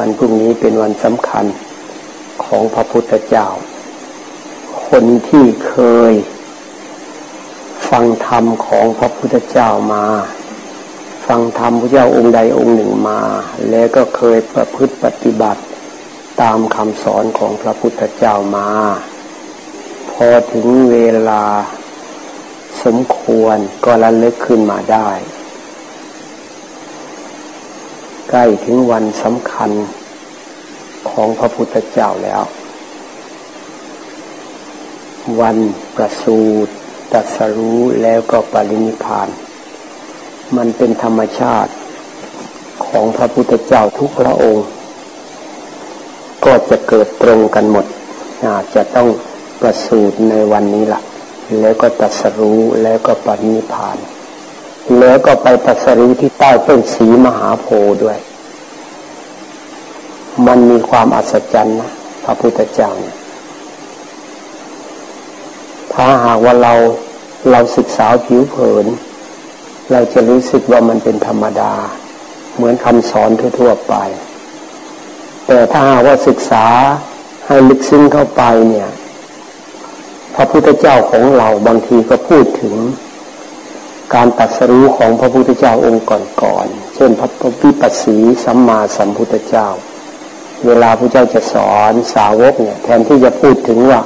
วันพรุ่งนี้เป็นวันสำคัญของพระพุทธเจ้า คนที่เคย ฟังธรรมของพระพุทธเจ้ามา ฟังธรรมพระเจ้าองค์ใดองค์หนึ่งมา แล้วก็เคยประพฤติปฏิบัติตามคำสอนของพระพุทธเจ้ามา พอถึงเวลาสมควรก็ระลึกขึ้นมาได้ ใกล้ถึงวันสำคัญของพระพุทธเจ้าแล้ว วันประสูติตัสรู้แล้วก็ปรินิพาน มันเป็นธรรมชาติของพระพุทธเจ้าทุกพระองค์ ก็จะเกิดตรงกันหมดอาจจะต้องประสูติในวันนี้ละ่ะ แล้วก็ตัสรู้แล้วก็ปรินิพาน แล้วก็ไปตัสรู้ที่ใต้ต้นสีมหาโพธิ์ด้วย มันมีความอัศจรรย์นะพระพุทธเจ้าเนี่ยถ้าหากว่าเราเราศึกษาผิวเผิน เราจะรู้สึกว่ามันเป็นธรรมดา เหมือนคำสอนทั่ว ๆ ไป แต่ถ้าหากว่าศึกษาให้ลึกซึ้งเข้าไปเนี่ย พระพุทธเจ้าของเราบางทีก็พูดถึง การตัดสรู้ของพระพุทธเจ้าองค์ก่อนๆเช่นพระวิปัสสีสัมมาสัมพุทธเจ้า เวลาพระเจ้าจะสอนสาวกเนี่ยแทนที่จะพูดถึงว่า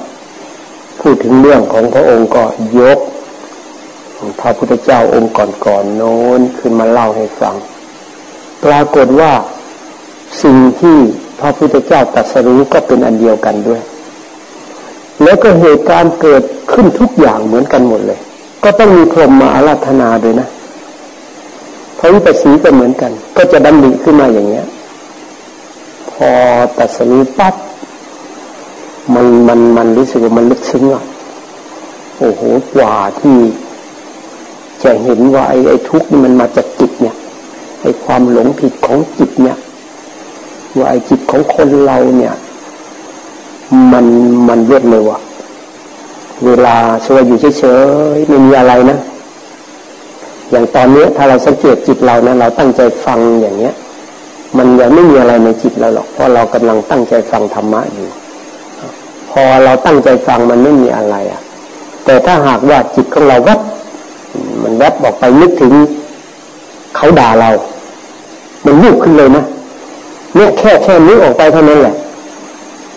พูดถึงเรื่องของพระองค์ก็ยกพระพุทธเจ้าองค์ก่อนๆโน้นขึ้นมาเล่าให้ฟัง ปรากฏว่าสิ่งที่พระพุทธเจ้าตรัสรู้ก็เป็นอันเดียวกันด้วย แล้วก็เหตุการณ์เกิดขึ้นทุกอย่างเหมือนกันหมดเลย ก็ต้องมีพรหมมาอาราธนาด้วยนะพระวิปัสสีก็เหมือนกัน ก็จะดำริขึ้นมาอย่างเนี้ย พอตัดสรู้ปั๊บมันมันมันรู้สึกว่ามันลึกซึ้งอะโอ้โหกว่าที่จะเห็นว่าไอ้ไอ้ทุกข์นี่มันมาจากจิตเนี่ยไอ้ความหลงผิดของจิตเนี่ยว่าไอ้จิตของคนเราเนี่ย มันมันเวดเลยว่ะ เวลาสวยอยู่เฉยๆไม่มีอะไรนะ อย่างตอนนี้ถ้าเราสังเกตจิตเรานะเราตั้งใจฟังอย่างเนี้ย มันยังไม่มีอะไรในจิตเราหรอกเพราะเรากำลังตั้งใจฟังธรรมะอยู่ พอเราตั้งใจฟังมันไม่มีอะไรอะ แต่ถ้าหากว่าจิตของเราวัดมันวัดออกไปนึกถึงเขาด่าเรา มันยุบขึ้นเลยนะเนี่ยแค่แค่นึกออกไปเท่านั้นแหละ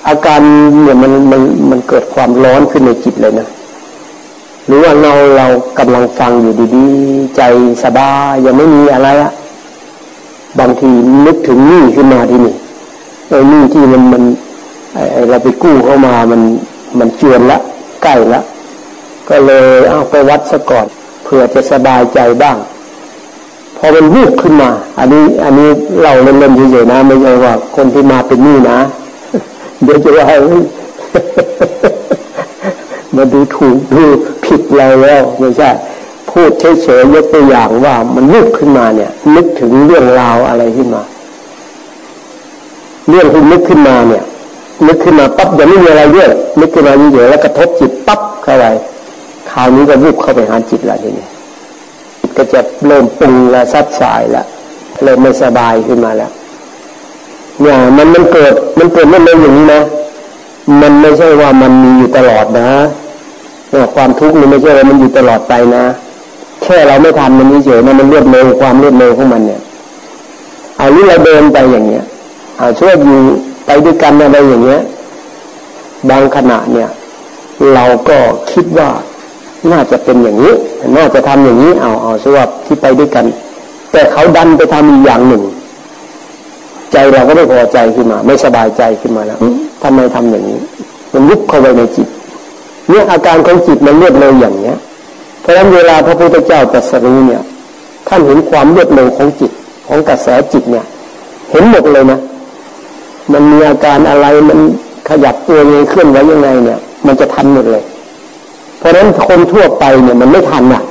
อาการเนี่ยมันมันมันเกิดความร้อนขึ้นในจิตเลยนะหรือว่าเราเรากำลังฟังอยู่ดีๆ ใจสบายยังไม่มีอะไรอะบางทีนึกถึงหนี้ขึ้นมาที่นี่ไอ้หนี้ที่มันมันไอ้เราไปกู้เข้ามามันมันเจือนละใกล้ละก็เลยเอาไปวัดซะก่อนเผื่อจะสบายใจบ้าง พอมันวูบขึ้นมา อันนี้อันนี้เราเล่นๆเฉยๆนะ ไม่ใช่ว่าคนที่มาเป็นหนี้นะ เดี๋ยวจะว่ามาดูถูกดูผิดเราแล้วไม่ใช่พูดเฉยๆยกตัวอย่างว่ามันนึกขึ้นมาเนี่ย นึกถึงเรื่องราวอะไรขึ้นมา เรื่องที่นึกขึ้นมาเนี่ย นึกขึ้นมาปั๊บยังไม่มีอะไรด้วยนึกขึ้นมาเยอะแล้วกระทบจิตปั๊บเข้าไปคราวนี้ก็วุบเข้าไปหาจิตล้วทีนี้ก็จะเริ่มปรุงละซัดสายล้วเริ่มไม่สบายขึ้นมาแล้ว เนี่ยมันมันเกิดมันเกิดไม่เลยอย่างนี้นะมันไม่ใช่ว่ามันมีอยู่ตลอดนะเนี่ยความทุกข์มันไม่ใช่ว่ามันอยู่ตลอดไปนะแค่เราไม่ทำมันเฉยๆนะมันเลือดเร็วความเลือดเร็วของมันเนี่ยเอานี้เราเดินไปอย่างเงี้ยเอาช่วยอยู่ไปด้วยกันอะไรอย่างเงี้ยบางขณะเนี่ย เราก็คิดว่าน่าจะเป็นอย่างนี้ น่าจะทำอย่างนี้เอาเอาช่วยที่ไปด้วยกัน แต่เขาดันไปทำอีกอย่างหนึ่ง ใจเราก็ไม่พอใจขึ้นมา ไม่สบายใจขึ้นมาแล้วทำไมทำอย่างนี้ มันยุบเข้าไปในจิตเนี่ยอาการของจิตมันเลือดเร็วอย่างเนี้ย เพราะฉะนั้นเวลาพระพุทธเจ้าตรัสรู้เนี่ย ท่านเห็นความรวดเร็วของจิตของกระแสจิตเนี่ย เห็นหมดเลยนะมันมีอาการอะไรมันขยับตัวยังเคลื่อนไหวยังไงเนี่ย มันจะทันหมดเลย เพราะฉะนั้นคนทั่วไปเนี่ยมันไม่ทันอะ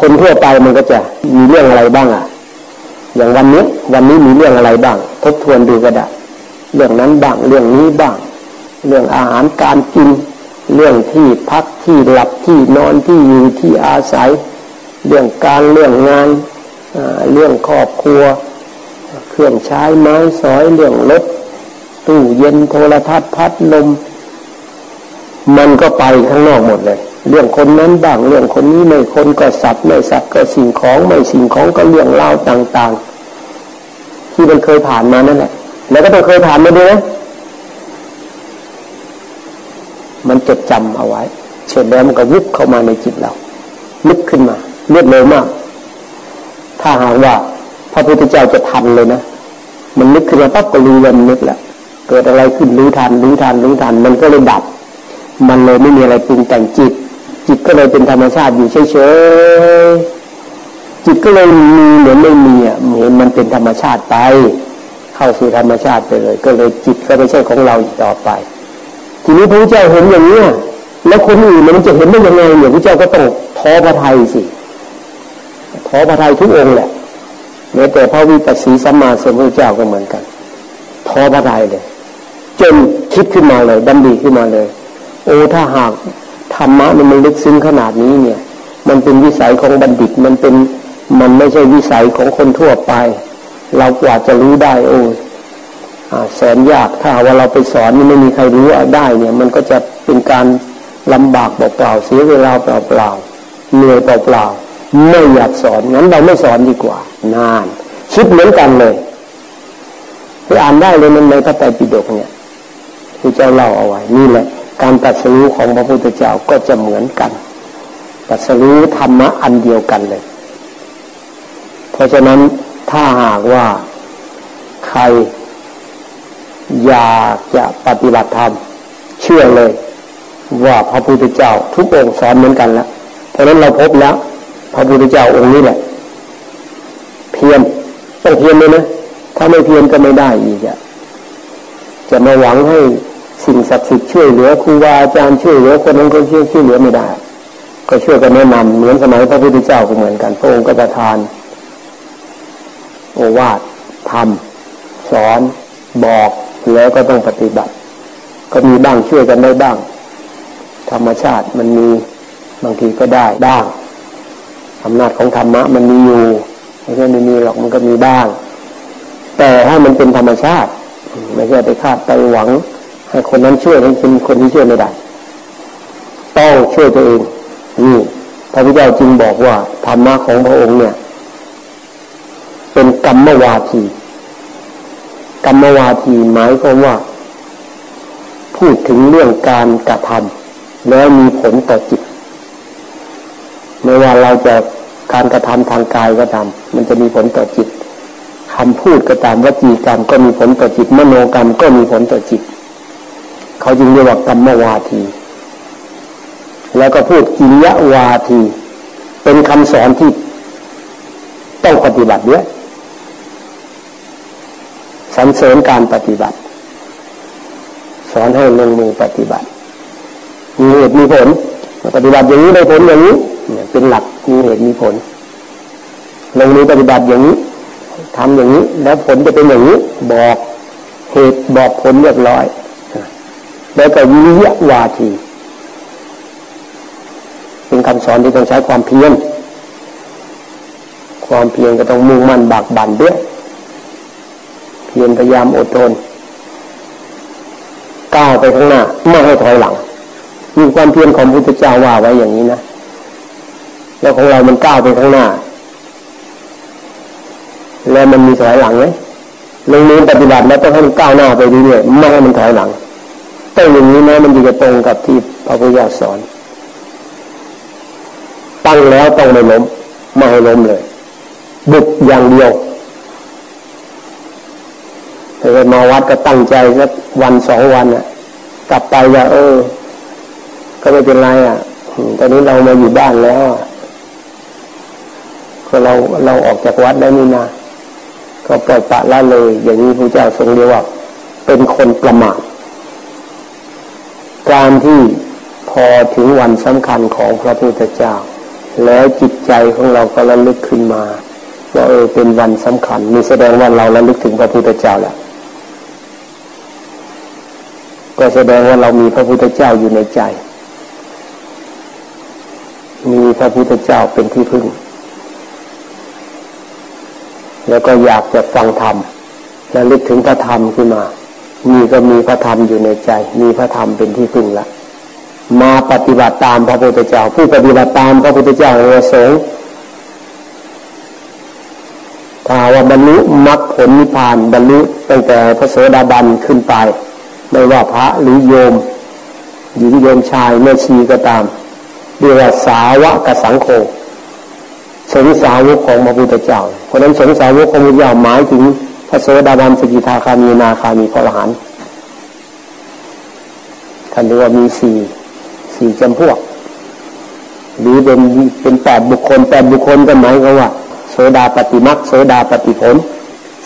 คนทั่วไปมันก็จะมีเรื่องอะไรบ้างอะ อย่างวันนี้วันนี้มีเรื่องอะไรบ้าง ทบทวนดูก็ได้เรื่องนั้นบ้างเรื่องนี้บ้าง เรื่องอาหารการกิน เรื่องที่พักที่หลับที่นอนที่อยู่ที่อาศัย เรื่องการเรื่องงานเรื่องครอบครัว เครื่องใช้ไม้สอยเรื่องรถตู้เย็นโทรทัศน์พัดลม มันก็ไปข้างนอกหมดเลย เรื่องคนนั้นบ้างเรื่องคนนี้ไม่คนก็สัตว์ไม่สัตว์ก็สิ่งของไม่สิ่งของก็เรื่องเล่าต่าง ๆ ที่มันเคยผ่านมานั่นแหละแล้วก็ต้องเคยผ่านมาด้วยมันจดจำเอาไว้ เสร็จแล้วมันก็วุบเข้ามาในจิตเรานึกขึ้นมาเลือดเร็วมาก ถ้าหากว่าพระพุทธเจ้าจะทันเลยนะมันนึกขึ้นมาปั๊บก็รู้วันนึกแหละเกิดอะไรขึ้นรู้ทันรู้ทันรู้ทัน มันก็เลยดับ มันเลยไม่มีอะไรปรุงแต่งจิต จิตก็เลยเป็นธรรมชาติอยู่เฉยๆจิตก็เลยมีเหมือนไม่มีอะเหมือนมันเป็นธรรมชาติไป เข้าสู่ธรรมชาติไปเลย ก็เลยจิตก็ไม่ใช่ของเราอีกต่อไป ทีนี้พระพุทธเจ้าเห็นอย่างนี้แล้วคนอื่นมันจะเห็นได้ยังไงเนี่ยพระเจ้าก็ต้องท้อพระทัยสิท้อพระทัยทุกองค์แหละแม้แต่พระวิปัสสีสัมมาสัมพุทธเจ้าก็เหมือนกันท้อพระทัยเลยจนคิดขึ้นมาเลยดำดีขึ้นมาเลย โอ้ถ้าหาก ธรรมะมันมันลึกซึ้งขนาดนี้เนี่ย มันเป็นวิสัยของบัณฑิต มันเป็นมันไม่ใช่วิสัยของคนทั่วไป เรากว่าจะรู้ได้โอ้แสนยากถ้าว่าเราไปสอนนี่ไม่มีใครรู้ได้เนี่ย มันก็จะเป็นการลำบากเปล่าๆเสียเวลาเปล่าๆเหนื่อยเปล่าๆไม่อยากสอนงั้นเราไม่สอนดีกว่านาน คิดเหมือนกันเลยไปอ่านได้เลยมันในพระไตรปิฎกเนี่ยที่เจ้าเล่าเอาไว้นี่แหละ การตัดสู้ของพระพุทธเจ้าก็จะเหมือนกันตัดสู้ธรรมะอันเดียวกันเลย เพราะฉะนั้นถ้าหากว่าใครอยากจะปฏิบัติธรรม เชื่อเลย ว่าพระพุทธเจ้า ทุกองค์สอนเหมือนกันแล้วเพราะนั้นเราพบแล้ว พระพุทธเจ้าองค์นี้แหละ เพียรต้องเพียรเลยนะถ้าไม่เพียรก็ไม่ได้อีกอะจะมาหวังให้ สิ่งศักดิ์สิทธิ์ช่วยเหลือครูบาอาจารย์ช่วยเหลือคนนั้นคนช่วยช่วยเหลือไม่ได้ ก็ช่วยกันแนะนำเหมือนสมัยพระพุทธเจ้าก็เหมือนกันพระองค์ก็ประทาน โอวาททำสอนบอกแล้วก็ต้องปฏิบัติ ก็มีบ้างช่วยกันได้บ้าง ธรรมชาติมันมีบางทีก็ได้บ้างอำนาจของธรรมะมันมีอยู่ไม่ใช่ไม่มีหรอกมันก็มีบ้าง แต่ถ้ามันเป็นธรรมชาติ ไม่ใช่ไปคาดไปหวัง ให้คนนั้นช่วยให้คนคนที่ช่วยไม่ได้ต้องช่วยตัวเองนี่พระพุทธเจ้าจึงบอกว่าธรรมะของพระองค์เนี่ย เป็นกรรมวาทีกรรมวาทีหมายความว่า พูดถึงเรื่องการกระทำแล้วมีผลต่อจิตไม่ว่าเราจะการกระทำทางกายก็ตามมันจะมีผลต่อจิตคำพูดก็ตามวจีกรรมก็มีผลต่อจิต มโนกรรมก็มีผลต่อจิต เขาจึงเรียกว่ากรรมวาที แล้วก็พูดกิยวาที เป็นคำสอนที่ต้องปฏิบัติด้วยสรรเสริญการปฏิบัติ สอนให้ลงมือปฏิบัติ มีเหตุมีผล ปฏิบัติอย่างนี้ได้ผลอย่างนี้เนี่ยเป็นหลักมีเหตุมีผลลงมือปฏิบัติอย่างนี้ทำอย่างนี้ แล้วผลจะเป็นอย่างนี้ บอกเหตุบอกผลเรียบร้อย แล้วก็วิริยะวาที เป็นคำสอนที่ต้องใช้ความเพียรความเพียรก็ต้องมุ่งมั่นบากบั่นด้วยเพียรพยายามอดทนก้าวไปข้างหน้าไม่ให้ถอยหลังมีความเพียรของพุทธเจ้าว่าไว้อย่างนี้นะแล้วของเรามันก้าวไปข้างหน้า แล้วมันมีถอยหลังไหมลงมือปฏิบัติแล้วต้องให้มันก้าวหน้าไปเรื่อยๆไม่ให้มันถอยหลัง ต้องอย่างนี้นะมันจะตรงกับที่พระพุทธเจ้าสอน ตั้งแล้วต้องไม่ล้มไม่ให้ล้มเลย บุกอย่างเดียวถ้ามาวัดก็ตั้งใจสักวันสองวันอะกลับไปว่าเออ ก็ไม่เป็นไรอะตอนนี้เรามาอยู่บ้านแล้วก็เราเราออกจากวัดได้นี่นะก็ปล่อยปะละเลย อย่างนี้พระเจ้าทรงเรียกว่า เป็นคนประมาท การที่พอถึงวันสำคัญของพระพุทธเจ้า แล้วจิตใจของเราก็ระลึกขึ้นมาว่าเออเป็นวันสำคัญมีแสดงว่าเราระลึกถึงพระพุทธเจ้าแล้วก็แสดงว่าเรามีพระพุทธเจ้าอยู่ในใจ มีพระพุทธเจ้าเป็นที่พึ่ง แล้วก็อยากจะฟังธรรมแล้วลึกถึงพระธรรมขึ้นมา มีก็มีพระธรรมอยู่ในใจ มีพระธรรมเป็นที่พึ่งละ มาปฏิบัติตามพระพุทธเจ้า ผู้ปฏิบัติตามพระพุทธเจ้าเระสงถ้าว่าบรรลุมรรคผลนิพพานบรรลุตั้งแต่พระโสดาบันขึ้นไป ไม่ว่าพระหรือโยม หญิงโยมชายแม่ชีก็ตามเรียกว่าสาวกสังโฆสงสาวกของพระพุทธเจ้า เพราะนั้นสงสาวกของพระพุทธเจ้าหมายถึง พระโสดาบันสกิทาคามีนาคามีพระอรหันต์ท่านเรียกว่ามีสี่สี่จำพวก หรือเป็นเป็นแปดบุคคลแปดบุคคลก็หมายความว่า โสดาปฏิมักโสดาปฏิผล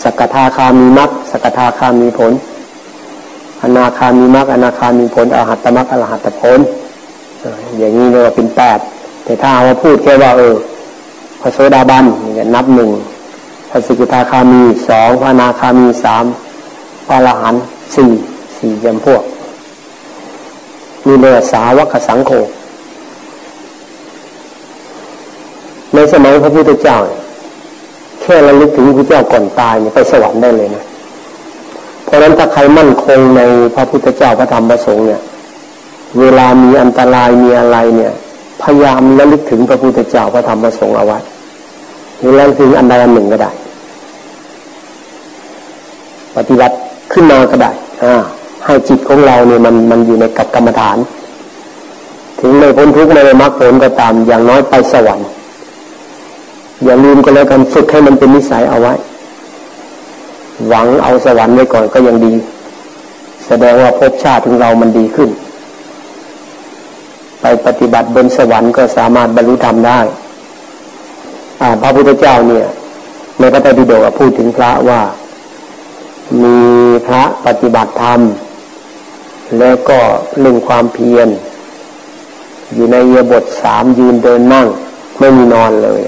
สกทาคามีมักสกทาคามีผล อนาคามีมักอนาคามีผลอรหัตตมักอรหัตตผลอย่างนี้เรียกว่าเป็นแปดแต่ถ้าเราพูดแค่ว่าเออพระโสดาบันนับหนึ่ง พระสิกขาคามีสองพระนาคามีสามพระอรหันต์สี่สี่จำพวกมีเนื้อสาวกสังโฆในสมัยพระพุทธเจ้า แค่ระลึกถึงพระเจ้าก่อนตายเนี่ยไปสวรรค์ได้เลยนะเพราะฉะนั้นถ้าใครมั่นคงในพระพุทธเจ้าพระธรรมพระสงฆ์เนี่ย เวลามีอันตรายมีอะไรเนี่ย พยายามระลึกถึงพระพุทธเจ้าพระธรรมพระสงฆ์เอาไว้หรือระลึกถึงอันใดอันหนึ่งก็ได้ ปฏิบัติขึ้นมาก็ได้อ่าให้จิตของเราเนี่ยมันมันอยู่ในกับกรรมฐาน ถึงไม่พ้นทุกข์ไม่ได้มรรคผลก็ตาม อย่างน้อยไปสวรรค์อย่าลืมก็แล้วกันฝึกให้มันเป็นนิสัยเอาไว้ หวังเอาสวรรค์ไว้ก่อนก็ยังดี แสดงว่าภพชาติของเรามันดีขึ้น ไปปฏิบัติบนสวรรค์ก็สามารถบรรลุธรรมได้พระพุทธเจ้าเนี่ยในพระไตรปิฎกพูดถึงพระว่า มีพระปฏิบัติธรรม แล้วก็เรื่องความเพียร อยู่ในเยบทสามยืนเดินนั่ง ไม่มีนอนเลย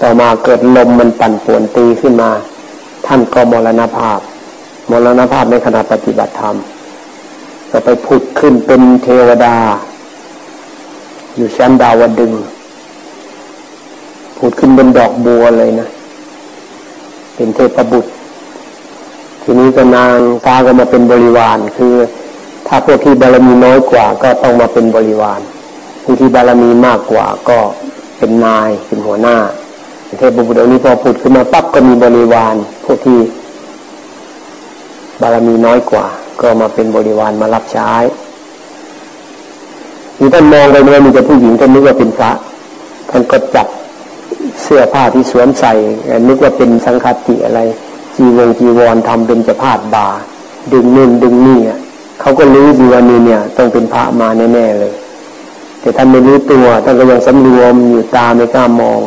ต่อมาเกิดลมมันปั่นป่วนตีขึ้นมา ท่านก็มรณภาพ มรณภาพในขณะปฏิบัติธรรม ก็ไปผุดขึ้นเป็นเทวดา อยู่ชั้นดาวดึงผุดขึ้นเป็นดอกบัวเลยนะ เป็นเทพบุตร ทีนี้ก็นางฟ้าก็มาเป็นบริวาร คือ ถ้าพวกที่บารมีน้อยกว่า ก็ต้องมาเป็นบริวาร ผู้ที่บารมีมากกว่าก็เป็นนายเป็นหัวหน้าเทพบุตรนี้พอพูดขึ้นมาปั๊บก็มีบริวาร พวกที่บารมีน้อยกว่า ก็มาเป็นบริวารมารับใช้ที่ท่านมองไปเมื่อมีแต่ผู้หญิงท่านนึกว่าเป็นพระท่านก็จับเสื้อผ้าที่สวมใส่นึกว่าเป็นสังฆติอะไร จีวงจีวรทำเป็นจะพาดบา ดึงนู่นดึงนี่อะเขาก็รู้ดีว่านี่เนี่ย ต้องเป็นพระมาแน่ๆเลย แต่ท่านไม่รู้ตัวท่านก็ยังสำรวมอยู่ตาไม่กล้ามอง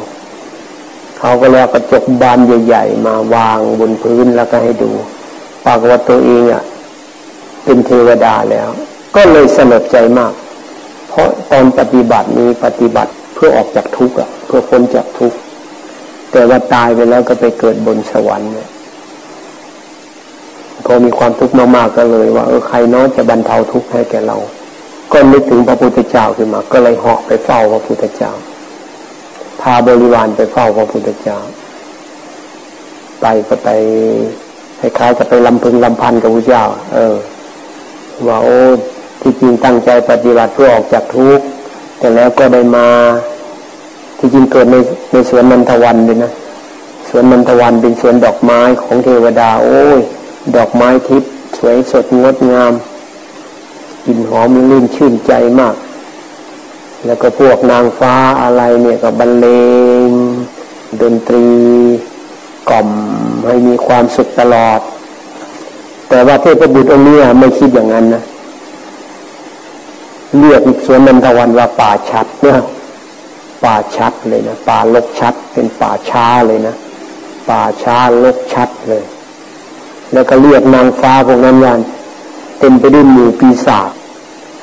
เขาก็แล้วกระจกบานใหญ่ ๆ มาวางบนพื้นแล้วก็ให้ดูปากว่าตัวเองอะเป็นเทวดาแล้ว ก็เลยสลดใจมาก เพราะตอนปฏิบัตินี้ปฏิบัติเพื่อออกจากทุกข์อะ เพื่อพ้นจากทุกข์แต่ว่าตายไปแล้วก็ไปเกิดบนสวรรค์เนี่ย พอมีความทุกข์มากๆก็เลย ว่า เออใครน้อจะบรรเทาทุกข์ให้แก่เรา ก็นึกถึงพระพุทธเจ้าขึ้นมา ก็เลยเหาะไปเฝ้าพระพุทธเจ้า พาบริวารไปเฝ้าพระพุทธเจ้า ไปก็ไปคล้ายๆจะไปลำพึงลำพันกับพระเจ้า เออ ว่าโอ้ที่จริงตั้งใจปฏิบัติเพื่อออกจากทุกข์แต่แล้วก็ได้มา ที่จริงเกิดในในสวนนันทวันเลยนะสวนนันทวันเป็นสวนดอกไม้ของเทวดา โอ้ย ดอกไม้ทิพย์สวยสดงดงามกลิ่นหอมลื่นชื่นใจมาก แล้วก็พวกนางฟ้าอะไรเนี่ยก็บรรเลงดนตรีกล่อมให้มีความสุขตลอด แต่ว่าเทพบุตรองค์นี้ไม่คิดอย่างนั้นนะเรียกสวนนันทวันว่าป่าชัดเนี่ยป่าชัดเลยนะป่าลกชัด เป็นป่าช้าเลยนะป่าช้าลกชัดเลย แล้วก็เรียกนางฟ้าพวกนั้นวันเต็มไปด้วยหมู่ปีศาจ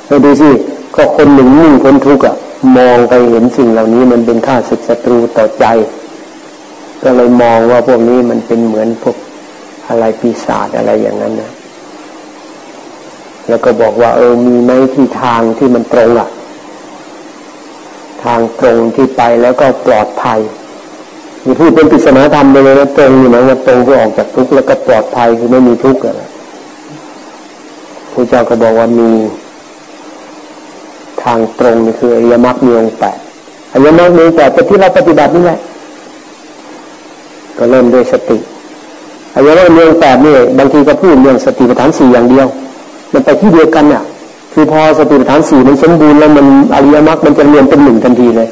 เราดูสิก็คนหนึ่งมุ่งคนทุกข์อะมองไปเห็นสิ่งเหล่านี้มันเป็นข้าศึกศัตรูต่อใจ ก็เลยมองว่าพวกนี้มันเป็นเหมือนพวกอะไรปีศาจอะไรอย่างนั้นนะแล้วก็บอกว่า เออมีไหมที่ทางที่มันตรงอะทางตรงที่ไปแล้วก็ปลอดภัย มีพูดเป็นปริศนาธรรมไปเลยนะตรงอยู่นะว่าตรงเพื่อออกจากทุกข์แล้วก็ปลอดภัยคือไม่มีทุกข์อะพระเจ้าก็บอกว่ามีทางตรงนี่คืออริยมรรคมีองค์แปดอริยมรรคมีองค์แปดเป็นที่เราปฏิบัตินี่แหละก็เริ่มด้วยสติอริยมรรคมีองค์แปดนี่บางทีก็พูดเรื่องสติปัฏฐานสี่อย่างเดียว มันไปที่เดียวกันเนี่ยคือพอสติปัฏฐานสี่มันสมบูรณ์แล้วมันอริยมรรคมันจะรวมเป็นหนึ่งทันทีเลย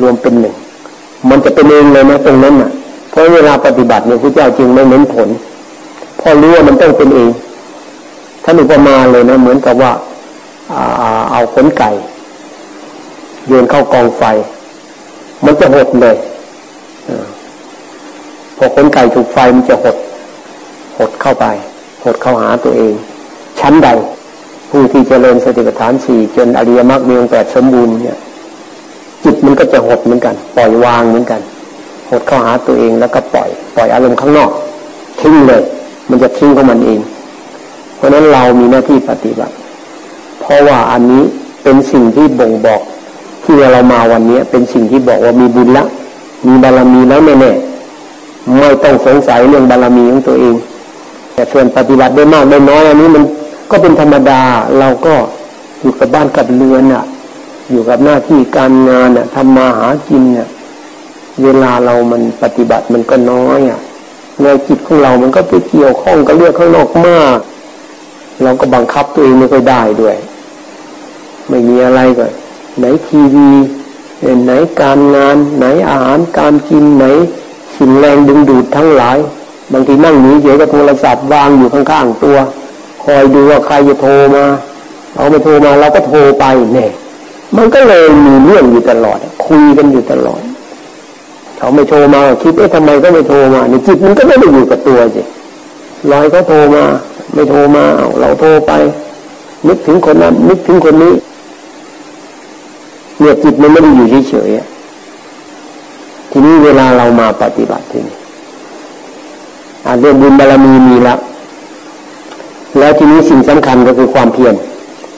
รวมเป็นหนึ่ง มันจะเป็นเองเลยนะตรงนั้นอะ เพราะเวลาปฏิบัติเนี่ยพระเจ้าจึงไม่เน้นผลพอรู้ว่ามันต้องเป็นเองท่านอุปมาเลยนะเหมือนกับว่าเอาขนไก่โยนเข้ากองไฟ มันจะหดเลยพอขนไก่ถูกไฟมันจะหด หดเข้าไป หดเข้าหาตัวเอง ชั้นใด ผู้ที่จเจริญสติปัฏฐานสี่จนอริยมรรคมีองค์แปดสมบูรณ์เนี่ย จิตมันก็จะหดเหมือนกัน ปล่อยวางเหมือนกันหดเข้าหาตัวเองแล้วก็ปล่อย ปล่อยอารมณ์ข้างนอก ทิ้งเลย มันจะทิ้งของมันเอง เพราะนั้นเรามีหน้าที่ปฏิบัติ เพราะว่าอันนี้เป็นสิ่งที่บ่งบอก ที่เรามาวันนี้เป็นสิ่งที่บอกว่ามีบุญละ มีบารมีแล้วแน่ๆไม่ต้องสงสัยเรื่องบารมีของตัวเอง แต่ส่วนปฏิบัติได้มากได้น้อยอันนี้มันก็เป็นธรรมดาเราก็อยู่กับบ้านกับเรือนอะ อยู่กับหน้าที่การงานเนี่ยทำมาหากินเนี่ยเวลาเรามันปฏิบัติมันก็น้อยอะในจิตของเรามันก็ไปเกี่ยวข้องกับเรื่องข้างนอกมาก เราก็บังคับตัวเองไม่ค่อยได้ด้วย ไม่มีอะไรก็ไหนทีวีไหนการงาน ไหนอาหารการกินไหนสิ่งแรงดึงดูดทั้งหลาย บางทีนั่งหนีเฉยก็โทรศัพท์วางอยู่ข้างๆตัว คอยดูว่าใครจะโทรมา เอาไปโทรมาเราก็โทรไปเนี่ย มันก็เลยมีเรื่องอยู่ตลอด คุยกันอยู่ตลอด เขาไม่โทรมาคิดเอ๊ะทำไมก็ไม่โทรมาในจิตมันก็ไม่ได้อยู่กับตัวสิลอยเขาโทรมา ไม่โทรมาเราโทรไป นึกถึงคนนั้นนึกถึงคนนี้เนี่ยจิตมันไม่ได้อยู่เฉยๆทีนี้เวลาเรามาปฏิบัติทีนี้เรื่องบุญบารมีมีแล้วแล้วทีนี้สิ่งสำคัญก็คือความเพียร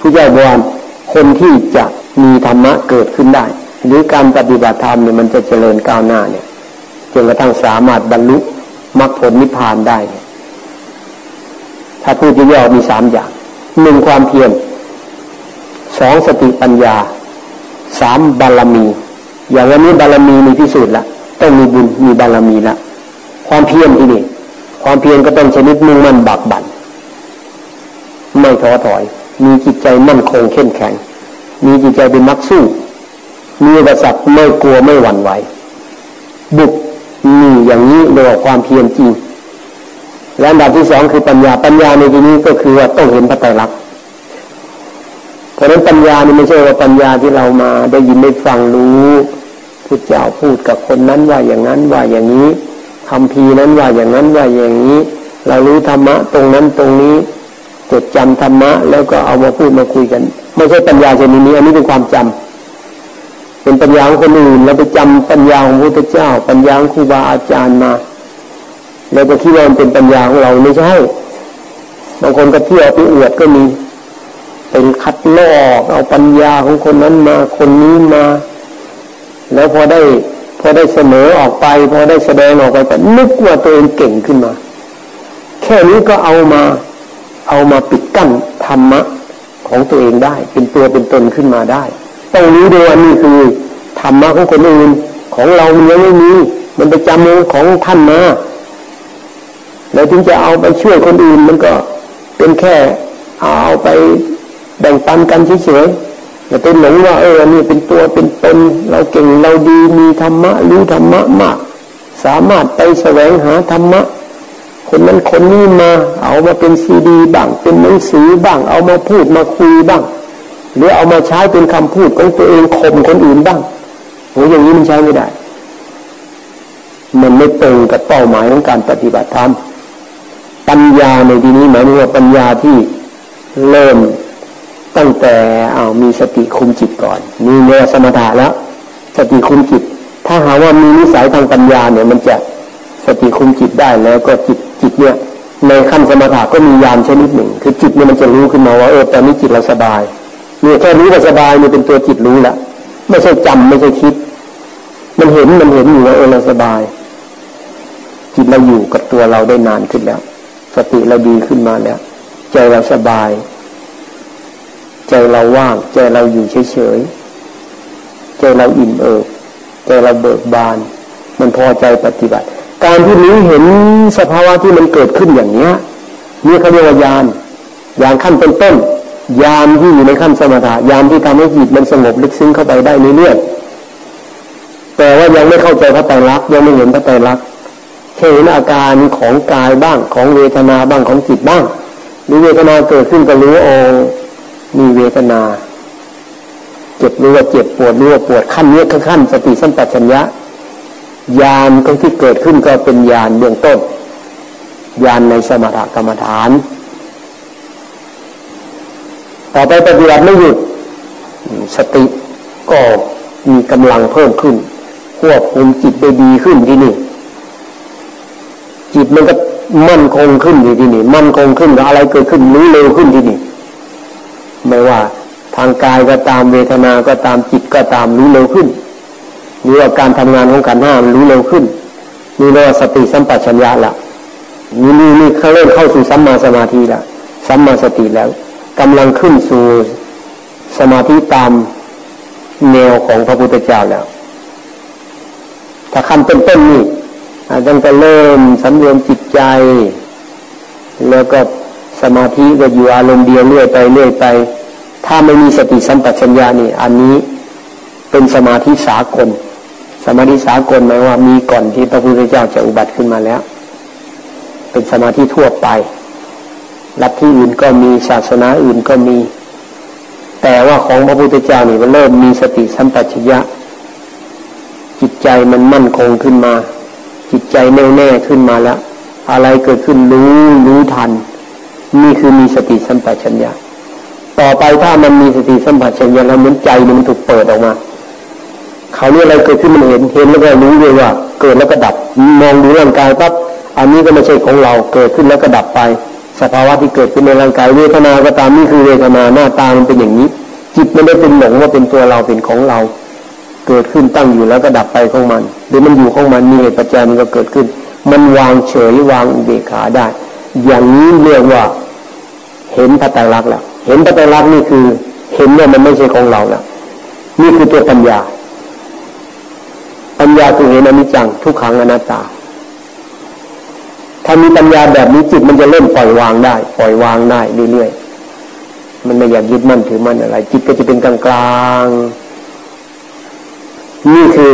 ผู้ใหญ่บวรคนที่จะ มีธรรมะเกิดขึ้นได้ หรือการปฏิบัติธรรมเนี่ยมันจะเจริญก้าวหน้าเนี่ยจนกระทั่งสามารถบรรลุมรรคผลนิพพานได้ ถ้าพูดย่อมีสามอย่างหนึ่งความเพียรสองสติปัญญาสามบารมี อย่างวันนี้บารมีมีพิสูจน์ละต้องมีบุญมีบารมีละความเพียรที่นี่ความเพียรก็ต้องชนิดมุ่งมั่นบักบั่นไม่ท้อถอย มีจิตใจมั่นคงเข้มแข็ง มีจิตใจเป็นนักสู้ มีอุปสรรคไม่กลัวไม่หวั่นไหว บุกมีอย่างนี้เรียกว่าความเพียรจริง และอันดับที่สองคือปัญญาปัญญาในที่นี้ก็คือว่าต้องเห็นพระไตรลักษณ์เพราะฉะนั้นปัญญานี่ไม่ใช่ว่าปัญญาที่เรามาได้ยินได้ฟังรู้พุทธเจ้าพูดกับคนนั้นว่าอย่างนั้นว่าอย่างนี้คำพีนั้นว่าอย่างนั้นว่าอย่างนี้ เรารู้ธรรมะตรงนั้นตรงนี้ จดจำธรรมะ แล้วก็เอามาพูดมาคุยกัน ไม่ใช่ปัญญาชนิดนี้อันนี้เป็นความจำเป็นปัญญาของคนอื่นเราไปจำปัญญาของพระพุทธเจ้า ปัญญาของครูบาอาจารย์มาแล้วก็คิดว่ามันเป็นปัญญาของเราไม่ใช่บางคนก็เที่ยวไปอวดก็มีเป็นคัดลอกเอาปัญญาของคนนั้นมาคนนี้มา แล้วพอได้พอได้เสนอออกไป พอได้แสดงออกไปก็นึกว่าตัวเองเก่งขึ้นมา แค่นี้ก็เอามา เอามาปิดกั้นธรรมะของตัวเองได้ เป็นตัวเป็นตนขึ้นมาได้ ต้องรู้ด้วยว่านี่คือธรรมะของคนอื่นของเรามันยังไม่มีมันไปจำของท่านมาแล้วถึงจะเอาไปช่วยคนอื่นมันก็เป็นแค่เอาไปแบ่งปันกันเฉยๆแต่เป็นหลงว่าเออนี่เป็นตัวเป็นตนเราเก่งเราดีมีธรรมะรู้ธรรมะมาก สามารถไปแสวงหาธรรมะ คนนั้นคนนี้มา เอามาเป็นซีดีบ้าง เป็นหนังสือบ้าง เอามาพูดมาคุยบ้าง หรือเอามาใช้เป็นคำพูดของตัวเองข่มคนอื่นบ้างโหอย่างนี้มันใช้ไม่ได้ มันไม่ตรงกับเป้าหมายของการปฏิบัติธรรมปัญญาในที่นี้หมายถึงว่าปัญญาที่เริ่มตั้งแต่เอามีสติคุมจิตก่อน มีเนื้อสมถะแล้ว สติคุมจิต ถ้าหาว่ามีนิสัยทางปัญญาเนี่ย มันจะสติคุมจิตได้แล้วก็จิต จิตเนี่ยในขั้นสมถะก็มียานชนิดหนึ่ง คือจิตเนี่ยมันจะรู้ขึ้นมาว่าเออตอนนี้จิตเราสบายเนี่ยแค่รู้ว่าสบายเนี่ยเป็นตัวจิตรู้ละไม่ใช่จำไม่ใช่คิด มันเห็นมันเห็นอยู่ว่าเออเราสบาย จิตเราอยู่กับตัวเราได้นานขึ้นแล้ว สติเราดีขึ้นมาแล้วใจเราสบาย ใจเราว่างใจเราอยู่เฉยๆใจเราอิ่มเอิบใจเราเบิกบาน มันพอใจปฏิบัติ การที่นี้เห็นสภาวะที่มันเกิดขึ้นอย่างเนี้ยนี่เขาเรียกว่ายานยานขั้นต้นต้นยานที่อยู่ในขั้นสมถะยานที่ทำให้จิตมันสงบลึกซึ้งเข้าไปได้เรื่อยๆแต่ว่ายังไม่เข้าใจพระไตรลักษณ์ยังไม่เห็นพระไตรลักษณ์เห็นอาการของกายบ้างของเวทนาบ้างของจิตบ้างหรือเวทนาเกิดขึ้นก็รู้โอ้มีเวทนา เจ็บรู้ว่าเจ็บปวดรู้ว่าปวดขั้นนี้คือขั้นสติสัมปชัญญะ ยานที่เกิดขึ้นก็เป็นยานเบื้องต้นยานในสมถกรรมฐาน ต่อไปปฏิบัติไม่หยุดสติก็มีกำลังเพิ่มขึ้น ควบคุมจิตได้ดีขึ้นที่นี่ จิตมันก็มั่นคงขึ้นที่นี่มั่นคงขึ้นอะไรเกิดขึ้นรู้เร็วขึ้นที่นี่ ไม่ว่าทางกายก็ตามเวทนาก็ตามจิตก็ตามรู้เร็วขึ้น หรือว่าการทำงานของขันห้ามันรู้เร็วขึ้นนี่เรียกว่าสติสัมปชัญญะละนี่นี่นี่เขาเริ่มเข้าสู่สัมมาสมาธิแล้วสัมมาสติแล้วกำลังขึ้นสู่สมาธิตามแนวของพระพุทธเจ้าแล้ว ถ้าขั้นต้นๆนี่อาจารย์ก็เริ่มสำรวมจิตใจ แล้วก็สมาธิก็อยู่อารมณ์เดียวเรื่อยไปเรื่อยไป ถ้าไม่มีสติสัมปชัญญะนี่ อันนี้เป็นสมาธิสากล สมาธิสากลหมายว่ามีก่อนที่พระพุทธเจ้าจะอุบัติขึ้นมาแล้ว เป็นสมาธิทั่วไปลัทธิอื่นก็มีศาสนาอื่นก็มี แต่ว่าของพระพุทธเจ้านี่มันเริ่มมีสติสัมปชัญญะ จิตใจมันมั่นคงขึ้นมา จิตใจแน่วแน่ขึ้นมาแล้ว อะไรเกิดขึ้นรู้รู้ทัน นี่คือมีสติสัมปชัญญะ ต่อไปถ้ามันมีสติสัมปชัญญะแล้วเหมือนใจมันถูกเปิดออกมา เขาเรียกอะไรเกิดขึ้นมันเห็นเห็นแล้วก็รู้เลยว่า เกิดแล้วก็ดับมองดูร่างกายปั๊บอันนี้ก็ไม่ใช่ของเราเกิดขึ้นแล้วก็ดับไป สภาวะที่เกิดขึ้นในร่างกายเวทนาก็ตามนี่คือเวทนาหน้าตามันเป็นอย่างนี้ จิตไม่ได้เป็นหลงว่าเป็นตัวเราเป็นของเรา เกิดขึ้นตั้งอยู่แล้วก็ดับไปของมัน หรือมันอยู่ของมันมีเหตุปัจจัยมันก็เกิดขึ้น มันวางเฉยวางเบขาได้ อย่างนี้เรียกว่า เห็นพระไตรลักษณ์แล้วเห็นพระไตรลักษณ์นี่คือ เห็นว่ามันไม่ใช่ของเราแล้วนี่คือตัวปัญญา ญญาคือเห็นอนิจจังทุกขังอนัตตา ถ้ามีปัญญาแบบนี้จิตมันจะเริ่มปล่อยวางได้ ปล่อยวางได้เรื่อยๆมันไม่อยากยึดมั่นถือมั่นอะไร จิตก็จะเป็นกลางกลางนี่คือ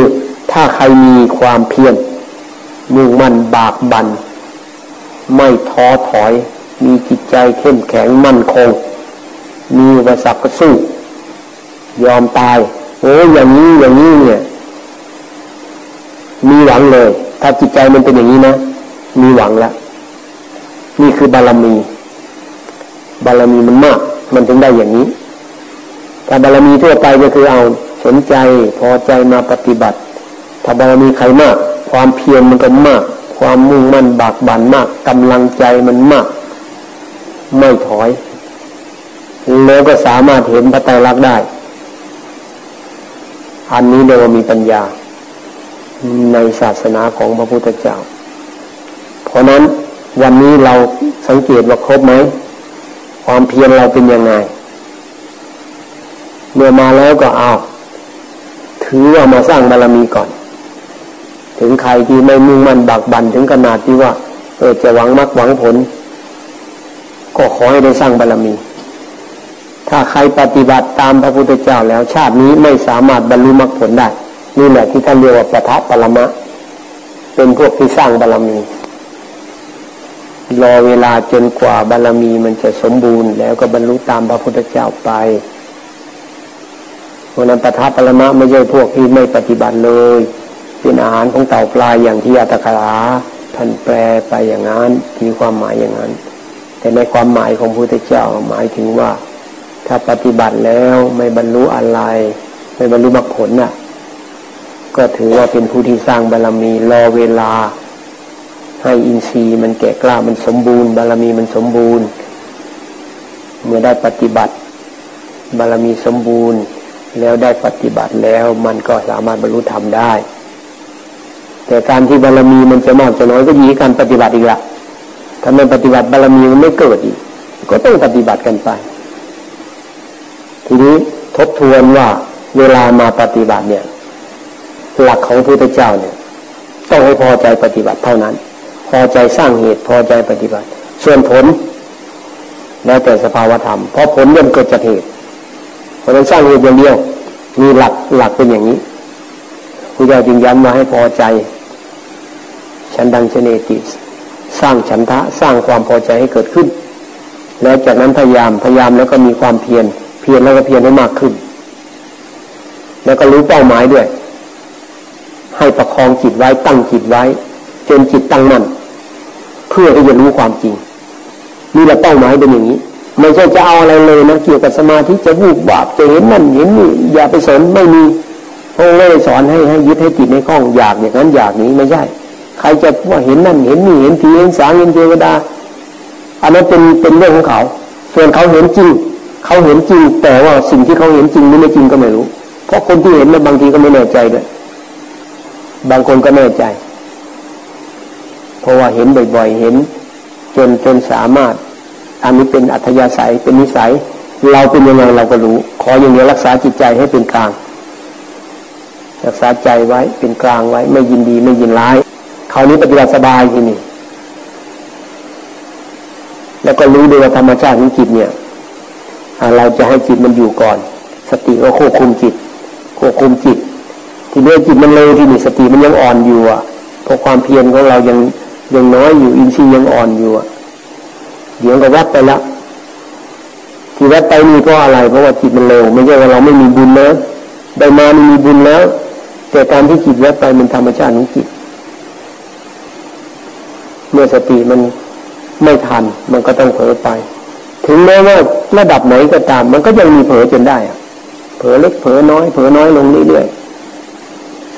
ถ้าใครมีความเพียรมุ่งมั่นบากบันไม่ท้อถอย มีจิตใจเข้มแข็งมั่นคง มีอุปสรรคก็สู้ ยอมตายโอ้อย่างนี้อย่างนี้เนี่ย มีหวังเลย ถ้าจิตใจมันเป็นอย่างนี้นะ มีหวังแล้วนี่คือบารมี บารมีมันมาก มันถึงได้อย่างนี้ถ้าบารมีทั่วไปก็คือเอาสนใจพอใจมาปฏิบัติ ถ้าบารมีใครมาก ความเพียรมันก็มาก ความมุ่งมั่นบากบั่นมากกำลังใจมันมาก ไม่ถอย แล้วก็สามารถเห็นพระไตรลักษณ์ได้ อันนี้เรียกว่ามีปัญญา ในศาสนาของพระพุทธเจ้า เพราะนั้นวันนี้เราสังเกตว่าครบไหม ความเพียรเราเป็นยังไง เมื่อมาแล้วก็เอา ถือว่ามาสร้างบารมีก่อน ถึงใครที่ไม่มุ่งมั่นบักบันถึงขนาดที่ว่าเออจะหวังมรรคหวังผล ก็ขอให้ได้สร้างบารมี ถ้าใครปฏิบัติตามพระพุทธเจ้าแล้วชาตินี้ไม่สามารถบรรลุมรรคผลได้ นี่แหละที่ท่านเรียกว่าปะทะปรมะ เป็นพวกที่สร้างบารมี รอเวลาจนกว่าบารมีมันจะสมบูรณ์ แล้วก็บรรลุตามพระพุทธเจ้าไปเพราะนั้นปทัปรมะไม่ใช่พวกที่ไม่ปฏิบัติเลย เป็นอาหารของเต่าปลายอย่างที่อัตถคาท่านแปลไปอย่างนั้นมีความหมายอย่างนั้น แต่ในความหมายของพระพุทธเจ้าหมายถึงว่า ถ้าปฏิบัติแล้วไม่บรรลุอะไร ไม่บรรลุมรรคผลน่ะ ก็ถือว่าเป็นผู้ที่สร้างบารมีรอเวลา ให้อินทรีย์มันแก่กล้ามันสมบูรณ์ บารมีมันสมบูรณ์ เมื่อได้ปฏิบัติ บารมีสมบูรณ์ แล้วได้ปฏิบัติแล้วมันก็สามารถบรรลุธรรมได้ แต่การที่บารมีมันจะมากจะน้อยก็ยีการปฏิบัติอีกละถ้าไม่ปฏิบัติบารมีมันไม่เกิดอีก ก็ต้องปฏิบัติกันไป ทีนี้ทบทวนว่าเวลามาปฏิบัติเนี่ย หลักของพระพุทธเจ้าเนี่ย ต้องให้พอใจปฏิบัติเท่านั้น พอใจสร้างเหตุพอใจปฏิบัติ ส่วนผลแล้วแต่สภาวธรรม เพราะผลย่อมเกิดจากเหตุเพราะนั้นสร้างเหตุอย่างเดียว มีหลักหลักเป็นอย่างนี้พระเจ้าจึงย้ำมาให้พอใจ ฉันดังเชเนติสร้างฉันทะสร้างความพอใจให้เกิดขึ้น แล้วจากนั้นพยายามพยายามแล้วก็มีความเพียรเพียรแล้วก็เพียรให้มากขึ้น แล้วก็รู้เป้าหมายด้วย ให้ประคองจิตไว้ตั้งจิตไว้ จนจิตตั้งมั่นเพื่อที่จะรู้ความจริงนี่แหลเป้าหมายเป็นอย่างนี้ไม่ใช่จะเอาอะไรเลยนะเกี่ยวกับสมาธิจะวูบบาปจะเห็นนั่นเห็นนี่อย่าไปสนไม่มีพระองค์ไม่ได้สอนให้ให้ยึดให้ติดในข้องอยากอย่างนั้นอยากนี้ไม่ใช่ ใครจะว่าเห็นนั่นเห็นนี่เห็นผีเห็นสางเห็นเทวดาอันนั้นเป็นเป็นเรื่องของเขา ส่วนเขาเห็นจริง เขาเห็นจริง แต่ว่าสิ่งที่เขาเห็นจริงหรือไม่จริงก็ไม่รู้ เพราะคนที่เห็นมันบางทีก็ไม่แน่ใจด้วย บางคนก็แน่ใจ เพราะว่าเห็นบ่อยๆ เห็น จนจนสามารถ อันนี้เป็นอัธยาศัยเป็นนิสัย เราเป็นยังไงเราก็รู้ ขออย่างนี้รักษาจิตใจให้เป็นกลาง รักษาใจไว้เป็นกลางไว้ ไม่ยินดีไม่ยินร้ายคราวนี้ปฏิบัติสบายทีนี่แล้วก็รู้ด้วยว่าธรรมชาติของจิตเนี่ยเราจะให้จิตมันอยู่ก่อน สติก็ควบคุมจิตควบคุมจิต ทีนี้จิตมันเร็วที่นี่สติมันยังอ่อนอยู่อะเพราะความเพียรของเรายังยังน้อยอยู่อินทรีย์ยังอ่อนอยู่อะเดี๋ยวก็วัดไปล้วที่วัดไปนี่เพราะอะไรเพราะว่าจิตมันเร็ว ไม่ใช่ว่าเราไม่มีบุญนะได้มามีบุญแล้ว แต่การที่จิตวัดไปมันธรรมชาติของจิตเมื่อสติมันไม่ทัน มันก็ต้องเผลอไป ถึงแม้ว่าระดับไหนก็ตาม มันก็ยังมีเผลอจนได้อะเผลอเล็กเผลอน้อยเผลอน้อยลงเรื่อยๆ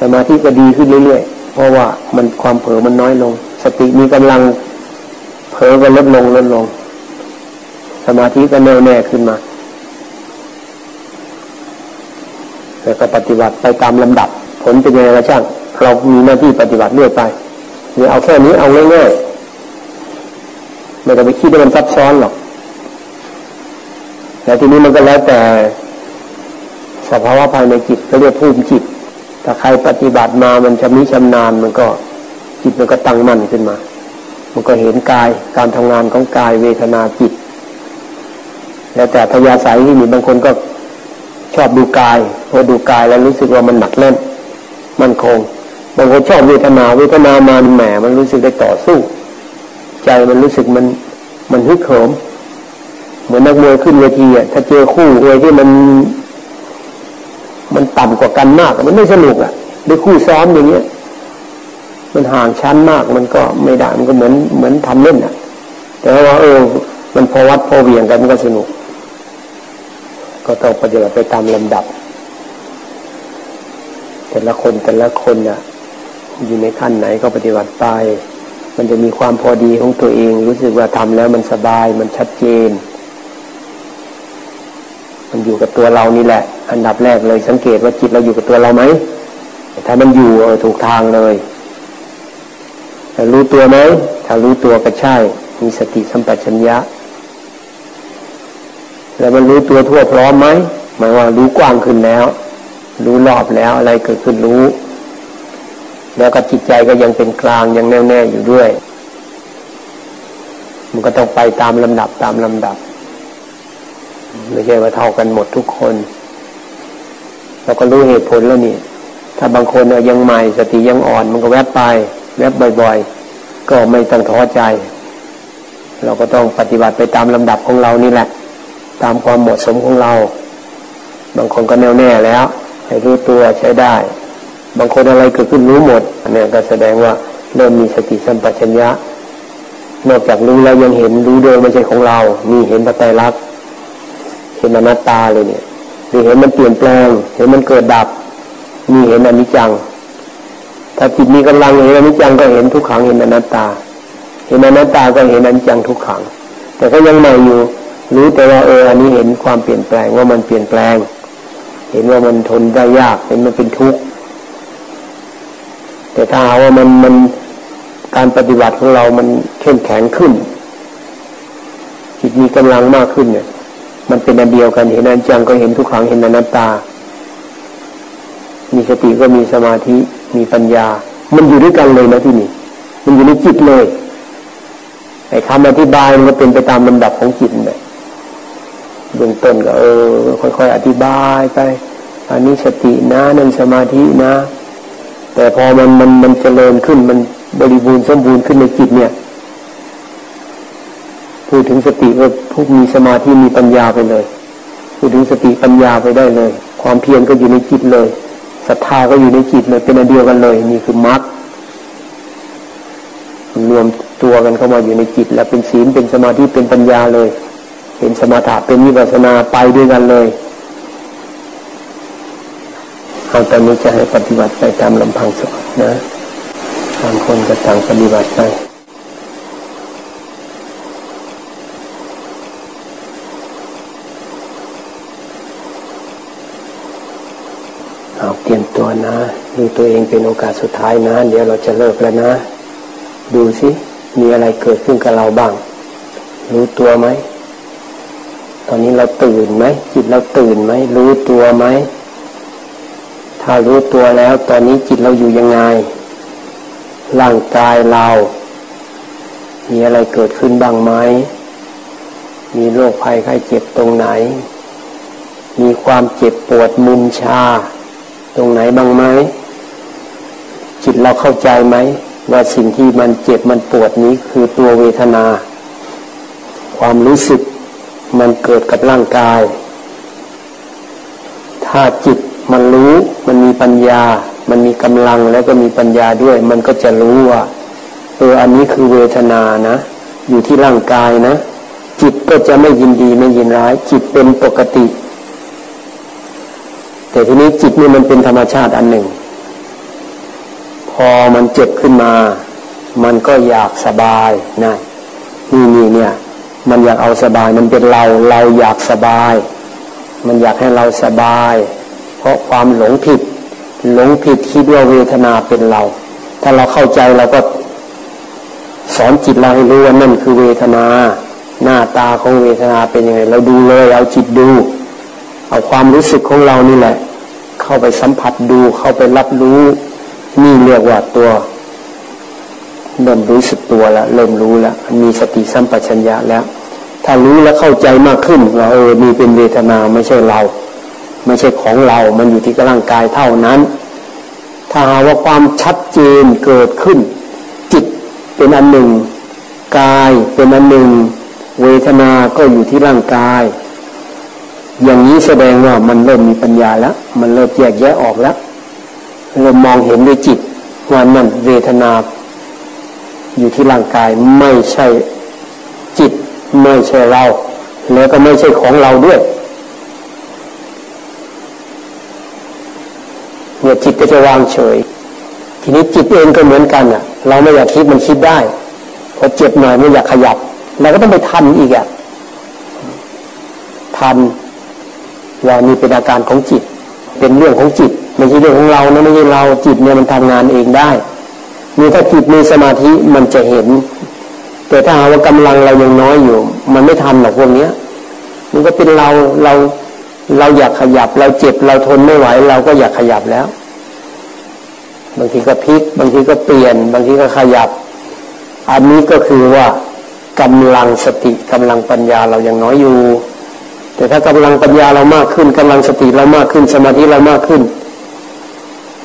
สมาธิก็ดีขึ้นเรื่อยๆเพราะว่ามันความเผลอมันน้อยลง สติมีกำลังเผลอก็ลดลงลดลง สมาธิก็แน่วแน่ขึ้นมาแล้วก็ปฏิบัติไปตามลำดับ ผลเป็นยังไงก็ช่างเรามีหน้าที่ปฏิบัติเรื่อยไปนี่เอาแค่นี้เอาง่ายๆไม่ต้องไปคิดว่ามันซับซ้อนหรอกแต่ทีนี้มันก็แล้วแต่สภาวะภายในจิตก็เรียกภูมิจิต ถ้าใครปฏิบัติมามันชำนิชำนาญมันก็จิตมันก็ตั้งมั่นขึ้นมา มันก็เห็นกายการทำงานของกายเวทนาจิต แล้วแต่ทยาสายที่มีบางคนก็ชอบดูกายพอดูกายแล้วรู้สึกว่ามันหนักแน่นมันคงบางคนชอบเวทนาเวทนามาแหมมันรู้สึกได้ต่อสู้ ใจมันรู้สึกมันมันฮึกเหิมเหมือนนักมวยขึ้นเวทีอะถ้าเจอคู่มวยที่มัน มันต่ำกว่ากันมากมันไม่สนุกอะด้คู่ซ้อมอย่างเงี้ย มันห่างชั้นมากมันก็ไม่ได้มันก็เหมือนเหมือนทำเล่นอะ แต่ว่าเออ มันพอวัดพอเวียงกันมันก็สนุก ก็ต้องปฏิบัติไปตามลำดับ แต่ละคนแต่ละคนอะอยู่ในขั้นไหนก็ปฏิบัติไป มันจะมีความพอดีของตัวเอง รู้สึกว่าทำแล้วมันสบายมันชัดเจน มันอยู่กับตัวเรานี่แหละ อันดับแรกเลยสังเกตว่าจิตเราอยู่กับตัวเราไหมถ้ามันอยู่เออถูกทางเลยแต่รู้ตัวไหมถ้ารู้ตัวก็ใช่ มีสติสัมปชัญญะ แล้วมันรู้ตัวทั่วพร้อมไหมหมายว่ารู้กว้างขึ้นแล้ว รู้รอบแล้วอะไรเกิดขึ้นรู้ แล้วก็จิตใจก็ยังเป็นกลางยังแน่วแน่อยู่ด้วย มันก็ต้องไปตามลำดับตามลำดับ ไม่ใช่ว่าเท่ากันหมดทุกคน เราก็รู้เหตุผลแล้วนี่ ถ้าบางคนเนี่ยยังใหม่สติยังอ่อนมันก็แวบไป แวบบ่อย ๆ ก็ไม่ต้องท้อใจ เราก็ต้องปฏิบัติไปตามลำดับของเรานี่แหละ ตามความเหมาะสมของเรา บางคนก็แน่วแน่แล้วให้รู้ตัวใช้ได้ บางคนอะไรเกิดขึ้นรู้หมดอันนี้ก็แสดงว่าเริ่มมีสติสัมปชัญญะนอกจากรู้แล้วยังเห็นรู้โดยไม่ใช่ของเรา มีเห็นปัจจัยรัก เห็นอนัตตาเลยเนี่ยหรือเห็นมันเปลี่ยนแปลง เห็นมันเกิดดับมีเห็นอนิจจัง ถ้าจิตมีกำลังเห็นอนิจจังก็เห็นทุกขังเห็นอนัตตา เห็นอนัตตาก็เห็นอนิจจังทุกขัง แต่ก็ยังใหม่อยู่รู้แต่ว่าเอออันนี้เห็นความเปลี่ยนแปลงว่ามันเปลี่ยนแปลง เห็นว่ามันทนได้ยากเห็นมันเป็นทุกข์แต่ถ้าว่ามันมันการปฏิบัติของเรามันเข้มแข็งขึ้น จิตมีกำลังมากขึ้นเนี่ย มันเป็นอันเดียวกันเห็นอนัจังก็เห็นทุกครั้งเห็นอนัตตา มีสติก็มีสมาธิมีปัญญา มันอยู่ด้วยกันเลยนะที่นี่ มันอยู่ในจิตเลยไอ้คำอธิบายมันก็เป็นไปตามลำดับของจิตเลยเบื้องต้นก็เออ ค่อยๆอธิบายไป อันนี้สตินะนั่นสมาธินะ แต่พอมันมันมันเจริญขึ้นมันบริบูรณ์สมบูรณ์ขึ้นในจิตเนี่ย พูดถึงสติก็พูดมีสมาธิมีปัญญาไปเลย พูดถึงสติปัญญาไปได้เลย ความเพียรก็อยู่ในจิตเลยศรัทธาก็อยู่ในจิตเลยเป็นอันเดียวกันเลย นี่คือมรรครวมตัวกันเข้ามาอยู่ในจิต แล้วเป็นศีลเป็นสมาธิเป็นปัญญาเลย เป็นสมาธิเป็นวิปัสนาไปด้วยกันเลยเอาตอนนี้จะให้ปฏิบัติไปตามลำพังสอนนะบางคนก็ต่างปฏิบัติไปเอาเตรียมตัว นะ ดูตัวเองเป็นโอกาสสุดท้ายนะ เดี๋ยวเราจะเลิกแล้วนะ ดูสิมีอะไรเกิดขึ้นกับเราบ้าง รู้ตัวไหม ตอนนี้เราตื่นไหมจิตเราตื่นไหมรู้ตัวไหมถ้ารู้ตัวแล้ว ตอนนี้จิตเราอยู่ยังไง ร่างกายเรา มีอะไรเกิดขึ้นบ้างไหมมีโรคภัยไข้เจ็บตรงไหน มีความเจ็บปวดมุมชา ตรงไหนบ้างไหมจิตเราเข้าใจไหมว่าสิ่งที่มันเจ็บมันปวดนี้คือตัวเวทนา ความรู้สึกมันเกิดกับร่างกาย ถ้าจิตมันรู้มันมีปัญญา มันมีกำลังแล้วก็มีปัญญาด้วย มันก็จะรู้ว่าเอออันนี้คือเวทนานะ อยู่ที่ร่างกายนะ จิตก็จะไม่ยินดีไม่ยินร้าย จิตเป็นปกติ แต่ทีนี้จิตนี่มันเป็นธรรมชาติอันหนึ่ง พอมันเจ็บขึ้นมา มันก็อยากสบายนะนี่นี่เนี่ย มันอยากเอาสบาย มันเป็นเราเราอยากสบาย มันอยากให้เราสบาย เพราะความหลงผิด หลงผิดคิดว่าเวทนาเป็นเรา ถ้าเราเข้าใจเราก็สอนจิตเราให้รู้ว่านั่นคือเวทนา หน้าตาของเวทนาเป็นยังไง เราดูเลย เอาจิตดู เอาความรู้สึกของเรานี่แหละ เข้าไปสัมผัสดูเข้าไปรับรู้ นี่เรียกว่าตัวเริ่มรู้สึกตัวแล้วเริ่มรู้แล้วมีสติสัมปชัญญะแล้ว ถ้ารู้แล้วเข้าใจมากขึ้นว่าเออนี่เป็นเวทนาไม่ใช่เรา ไม่ใช่ของเรา มันอยู่ที่ร่างกายเท่านั้น ถ้าหาว่าความชัดเจนเกิดขึ้น จิตเป็นอันหนึ่ง กายเป็นอันหนึ่ง เวทนาก็อยู่ที่ร่างกาย อย่างนี้แสดงว่ามันเริ่มมีปัญญาแล้ว มันเริ่มแยกแยะออกแล้วเริ่มมองเห็นด้วยจิตว่านั่นเวทนาอยู่ที่ร่างกายไม่ใช่จิตไม่ใช่เรา แล้วก็ไม่ใช่ของเราด้วยเนี่ยจิตก็จะวางเฉย ทีนี้จิตเองก็เหมือนกันอะ เราไม่อยากคิดมันคิดได้พอเจ็บหน่อยไม่อยากขยับเราก็ต้องไปทันอีกอะทัน ว่านี่เป็นอาการของจิต เป็นเรื่องของจิต ไม่ใช่เรื่องของเรานะไม่ใช่เราจิตเนี่ยมันทำงานเองได้มีถ้าจิตมีสมาธิมันจะเห็น แต่ถ้าหาว่ากำลังเรายังน้อยอยู่ มันไม่ทันหรอกพวกเนี้ยมันก็เป็นเราเราเราอยากขยับ เราเจ็บเราทนไม่ไหว เราก็อยากขยับแล้ว บางทีก็พลิก บางทีก็เปลี่ยน บางทีก็ขยับ อันนี้ก็คือว่ากำลังสติกำลังปัญญาเรายังน้อยอยู่ แต่ถ้ากำลังปัญญาเรามากขึ้นกำลังสติเรามากขึ้น สมาธิเรามากขึ้น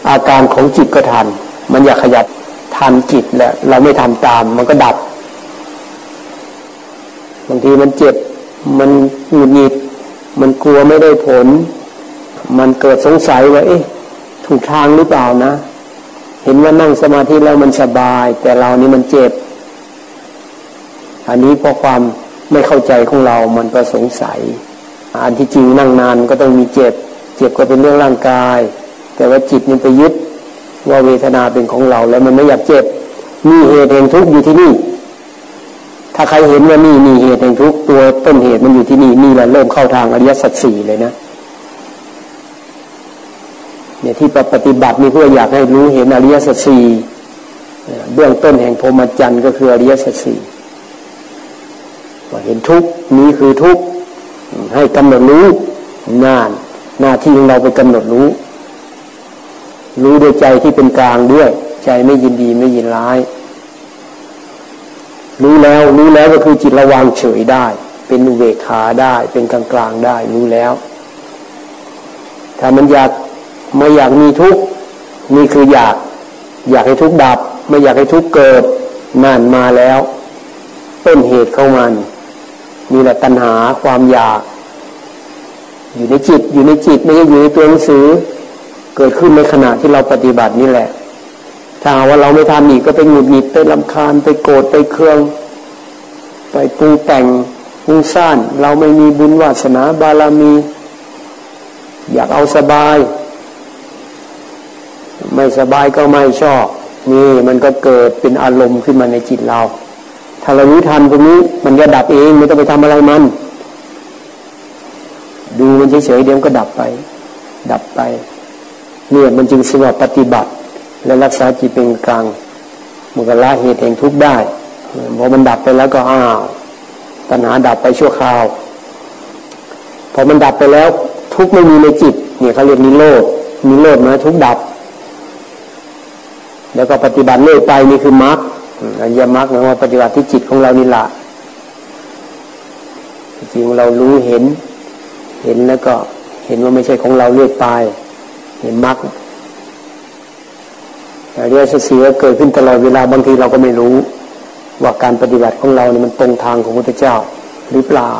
อาการของจิตก็ทัน มันอยากขยับทันจิตแล้วเราไม่ทำตาม มันก็ดับบางทีมันเจ็บมันหงุดหงิดมันกลัวไม่ได้ผล มันเกิดสงสัยว่าเอ๊ะถูกทางหรือเปล่านะ เห็นว่านั่งสมาธิแล้วมันสบาย แต่เรานี่มันเจ็บ อันนี้เพราะความไม่เข้าใจของเรามันก็สงสัย อันที่จริงนั่งนานก็ต้องมีเจ็บ เจ็บก็เป็นเรื่องร่างกาย แต่ว่าจิตมันไปยึดว่าเวทนาเป็นของเราแล้วมันไม่อยากเจ็บ มีเหตุแห่งทุกข์อยู่ที่นี่ ถ้าใครเห็นว่านี่มีเหตุแห่งทุกข์ตัวต้นเหตุมันอยู่ที่นี่นี่แหละเริ่มเข้าทางอริยสัจสี่เลยนะเนี่ยที่ปฏิบัตินี่เพื่ออยากให้รู้เห็นอริยสัจสี่เบื้องต้นแห่งพรหมจรรย์ก็คืออริยสัจสี่เห็นทุกนี้คือทุก ให้กำหนดรู้นาน หน้าที่ของเราไปกำหนดรู้ รู้ด้วยใจที่เป็นกลางด้วย ใจไม่ยินดีไม่ยินร้าย รู้แล้วรู้แล้วก็คือจิตระวังเฉยได้ เป็นอุเบกขาได้ เป็นกลางกลางได้ รู้แล้ว ถ้ามันอยากไม่อยากมีทุกข์นี่คืออยาก อยากให้ทุกข์ดับ ไม่อยากให้ทุกข์เกิดนั่นมาแล้วต้นเหตุเของมันนี่แหละตัณหาความอยาก อยู่ในจิตอยู่ในจิตไม่ใช่อยู่ในตัวหนังสือ เกิดขึ้นในขณะที่เราปฏิบัตินี่แหละ ถ้าว่าเราไม่ทำอีกก็ไปหงุดหงิดไปลำคาญไปโกรธไปเครือง ไปปรุงแต่งปรุงซ่านเราไม่มีบุญวาสนาบารมี อยากเอาสบาย ไม่สบายก็ไม่ชอบ นี่มันก็เกิดเป็นอารมณ์ขึ้นมาในจิตเรา ถ้าเรารู้ทันตรงนี้มันจะดับเองไม่ต้องไปทำอะไรมัน ดูมันเฉยๆเดี๋ยวก็ดับไป ดับไป เนี่ยมันจึงสงบปฏิบัติ และรักษาจิตเป็นกลางมันก็ละเหตุแห่งทุกข์ได้พอมันดับไปแล้วก็อ้าวตัณหาดับไปชั่วคราวพอมันดับไปแล้วทุกข์ไม่มีในจิต เนี่ยเขาเรียกนิโรธนิโรธมาทุกข์ดับ แล้วก็ปฏิบัติเรื่อยไปนี่คือมรรคอริยมรรคหมายว่าปฏิบัติที่จิตของเรานี่ละจริงเรารู้เห็น เห็นแล้วก็เห็นว่าไม่ใช่ของเราเรื่อยไป เห็นมรรคอริยสัจสีก็เกิดขึ้นตลอดเวลาบางทีเราก็ไม่รู้ ว่าการปฏิบัติของเราเนี่ยมันตรงทางของพระพุทธเจ้าหรือเปล่า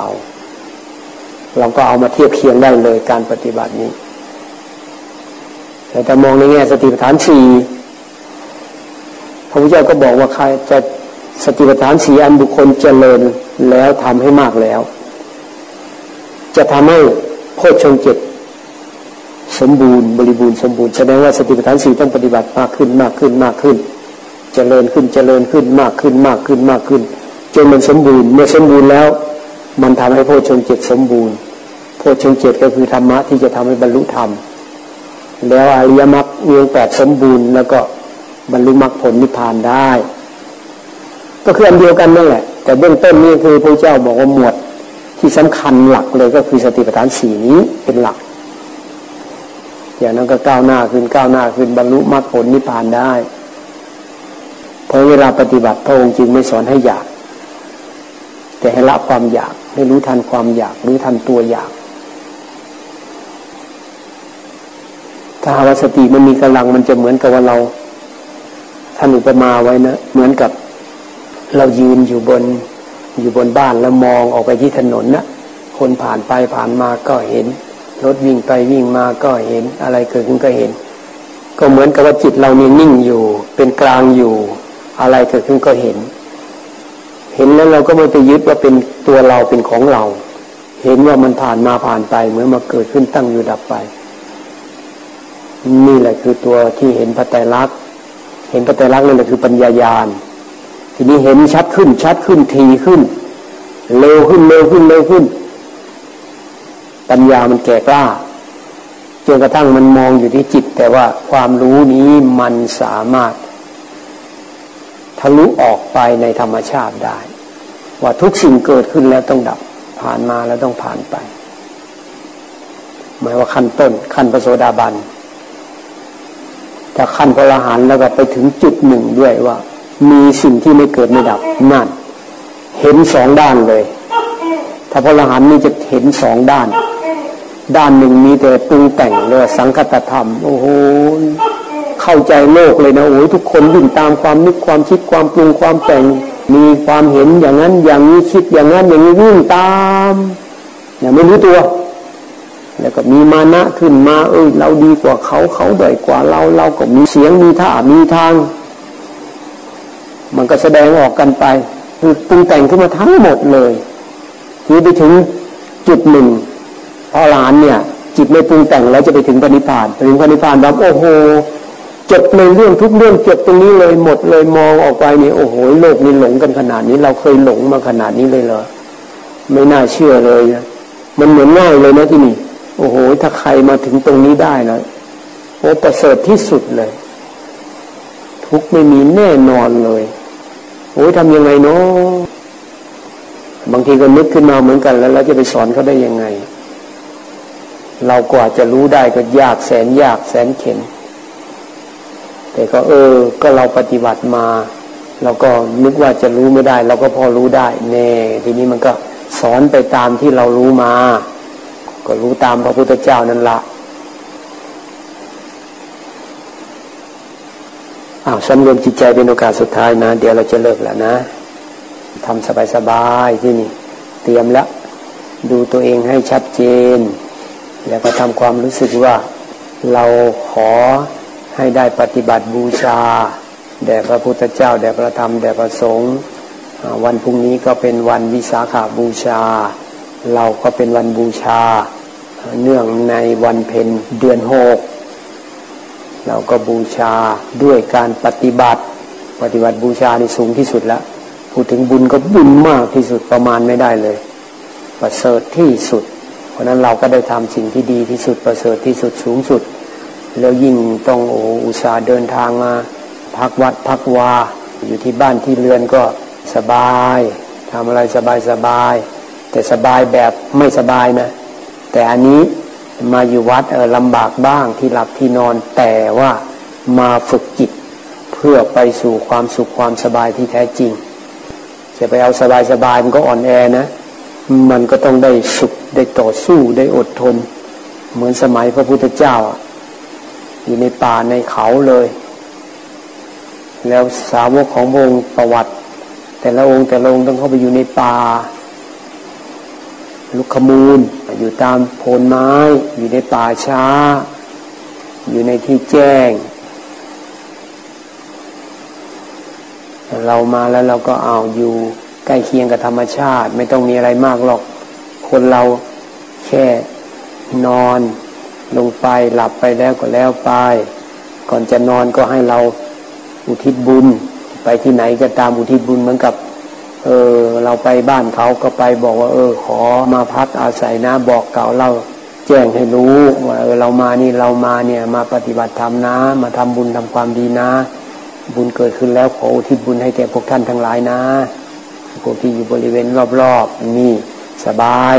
เราก็เอามาเทียบเคียงได้เลยการปฏิบัตินี้ แต่ถ้ามองในแง่สติปัฏฐานสี่พระพุทธเจ้าก็บอกว่าใครจะสติปัฏฐานสีอันบุคคลเจริญแล้วทำให้มากแล้ว จะทำให้โคชงเจ็ดสมบูรณ์บริบูรณ์สมบูรณ์แสดงว่าสติปัฏฐานสี่ต้องปฏิบัติมากขึ้นมากขึ้นมากขึ้น เจริญขึ้นเจริญขึ้นมากขึ้นมากขึ้นมากขึ้นจนมันสมบูรณ์เมื่อสมบูรณ์แล้ว มันทำให้โพชงเจ็ดสมบูรณ์โพชงเจ็ดก็คือธรรมะที่จะทำให้บรรลุธรรมแล้วอริยมรรคมีองแปดสมบูรณ์ แล้วก็บรรลุมรรคผลนิพพานได้ ก็คืออันเดียวกันนั่นแหละ แต่เบื้องต้นนี่คือพระเจ้าบอกว่าหมวด ที่สำคัญหลักเลยก็คือสติปัฏฐานสี่นี้เป็นหลัก อย่างนั้นก็ก้าวหน้าขึ้นก้าวหน้าขึ้นบรรลุมรรคผลนิพพานได้ เพราะเวลาปฏิบัติพระองค์จึงไม่สอนให้อยาก แต่ให้ละความอยากให้รู้ทันความอยากรู้ทันตัวอยากถ้าหาว่าสติมันมีกำลังมันจะเหมือนกับว่าเราท่านอุปมาไว้นะ เหมือนกับเรายืนอยู่บน อยู่บนบ้านแล้วมองออกไปที่ถนนนะคนผ่านไปผ่านมาก็เห็น รถวิ่งไปวิ่งมาก็เห็นอะไรเกิดขึ้นก็เห็น ก็เหมือนกับว่าจิตเราเนี่ยนิ่งอยู่ เป็นกลางอยู่ อะไรเกิดขึ้นก็เห็น เห็นแล้วเราก็ไม่ไปยึดว่าเป็นตัวเราเป็นของเรา เห็นว่ามันผ่านมาผ่านไปเหมือนมาเกิดขึ้นตั้งอยู่ดับไป นี่แหละคือตัวที่เห็นพระไตรลักษณ์เห็นพระไตรลักษณ์นั่นแหละคือปัญญายาณ ทีนี้เห็นชัดขึ้น ชัดขึ้นทีขึ้น เร็วขึ้นเร็วขึ้นเร็วขึ้น ปัญญามันแก่กล้าจนกระทั่งมันมองอยู่ที่จิต แต่ว่าความรู้นี้มันสามารถ ทะลุออกไปในธรรมชาติได้ ว่าทุกสิ่งเกิดขึ้นแล้วต้องดับผ่านมาแล้วต้องผ่านไป หมายว่าขั้นต้น ขั้นพระโสดาบันถ้าขั้นพระอรหันต์แล้วก็ไปถึงจุดหนึ่งด้วยว่า มีสิ่งที่ไม่เกิดไม่ดับนั่น เห็นสองด้านเลย ถ้าพระอรหันต์นี่จะเห็นสองด้าน ด้านหนึ่งมีแต่ปรุงแต่งเลยสังคตธรรม โอ้โหเข้าใจโลกเลยนะโอ้ยทุกคนวิ่งตามความนึกความคิดความปรุงความแต่ง มีความเห็นอย่างนั้นอย่างนี้คิดอย่างนั้นอย่างนี้วิ่งตามอย่างไม่รู้ตัวแล้วก็มีมานะขึ้นมา เอ้ย เราดีกว่าเขาเขาด้อยกว่าเรา เราก็มีเสียงมีท่ามีทาง มันก็แสดงออกกันไปคือปรุงแต่งขึ้นมาทั้งหมดเลยนี่ไปถึงจุดหนึ่งพอหลานเนี่ย จิตไม่ปรุงแต่งแล้วจะไปถึงปณิพานไปถึงปณิพานแบบโอ้โหจบในเรื่องทุกเรื่องจบตรงนี้เลยหมดเลยมองออกไปนี่โอ้โหโลกนี้หลงกันขนาดนี้ เราเคยหลงมาขนาดนี้เลยเหรอไม่น่าเชื่อเลยนะมันเหมือนง่ายเลยนะที่นี่ โอ้โห ถ้าใครมาถึงตรงนี้ได้นะโอ้ประเสริฐที่สุดเลย ทุกไม่มีแน่นอนเลย โอ้ยทำยังไงเนาะบางทีก็นึกขึ้นมาเหมือนกัน แล้วเราจะไปสอนเขาได้ยังไง เรากว่าจะรู้ได้ก็ยากแสนยากแสนเข็นแต่ก็เออ ก็เราปฏิบัติมาเราก็นึกว่าจะรู้ไม่ได้ เราก็พอรู้ได้แน่ทีนี้มันก็สอนไปตามที่เรารู้มา ก็รู้ตามพระพุทธเจ้านั่นละ อ้าวสำรวมจิตใจเป็นโอกาสสุดท้ายนะ เดี๋ยวเราจะเลิกแล้วนะทำสบายๆที่นี่ เตรียมแล้ว ดูตัวเองให้ชัดเจน แล้วก็ทำความรู้สึกว่า เราขอให้ได้ปฏิบัติบูชา แด่พระพุทธเจ้า แด่พระธรรม แด่พระสงฆ์วันพรุ่งนี้ก็เป็นวันวิสาขาบูชา เราก็เป็นวันบูชา เนื่องในวันเพ็ญเดือนหก เราก็บูชาด้วยการปฏิบัติ ปฏิบัติบูชาในสูงที่สุดแล้วพูดถึงบุญก็บุญมากที่สุดประมาณไม่ได้เลย ประเสริฐที่สุด เพราะนั้นเราก็ได้ทำสิ่งที่ดีที่สุดประเสริฐที่สุดสูงสุด แล้วยิ่งต้องโอ้อุตส่าห์เดินทางมา พักวัดพักวา อยู่ที่บ้านที่เรือนก็สบายทำอะไรสบายสบาย แต่สบายแบบไม่สบายนะ แต่อันนี้ มาอยู่วัดเออลำบากบ้างที่หลับที่นอนแต่ว่ามาฝึกจิต เพื่อไปสู่ความสุขความสบายที่แท้จริง จะไปเอาสบายสบายมันก็อ่อนแอนะ มันก็ต้องได้สุขได้ต่อสู้ได้อดทน เหมือนสมัยพระพุทธเจ้าอยู่ในป่าในเขาเลย แล้วสาวกของพระองค์ประวัติ แต่ละองค์แต่ละองค์ต้องเข้าไปอยู่ในป่า ลุกขมูล อยู่ตามโพนไม้ อยู่ในป่าช้า อยู่ในที่แจ้ง เรามาแล้วเราก็เอาอยู่ใกล้เคียงกับธรรมชาติ ไม่ต้องมีอะไรมากหรอก คนเราแค่นอนลงไปหลับไปแล้วก็แล้วไป ก่อนจะนอนก็ให้เราอุทิศบุญ ไปที่ไหนก็ตามอุทิศบุญเหมือนกับ เออ เราไปบ้านเขาก็ไปบอกว่า เออ ขอมาพักอาศัยนะบอกเก่าเราแจ้งให้รู้ว่าเออเรามานี่เรามาเนี่ยมาปฏิบัติธรรมนะ มาทำบุญทำความดีนะ บุญเกิดขึ้นแล้วขออุทิศบุญให้แก่พวกท่านทั้งหลายนะพวกที่อยู่บริเวณรอบๆนี่สบาย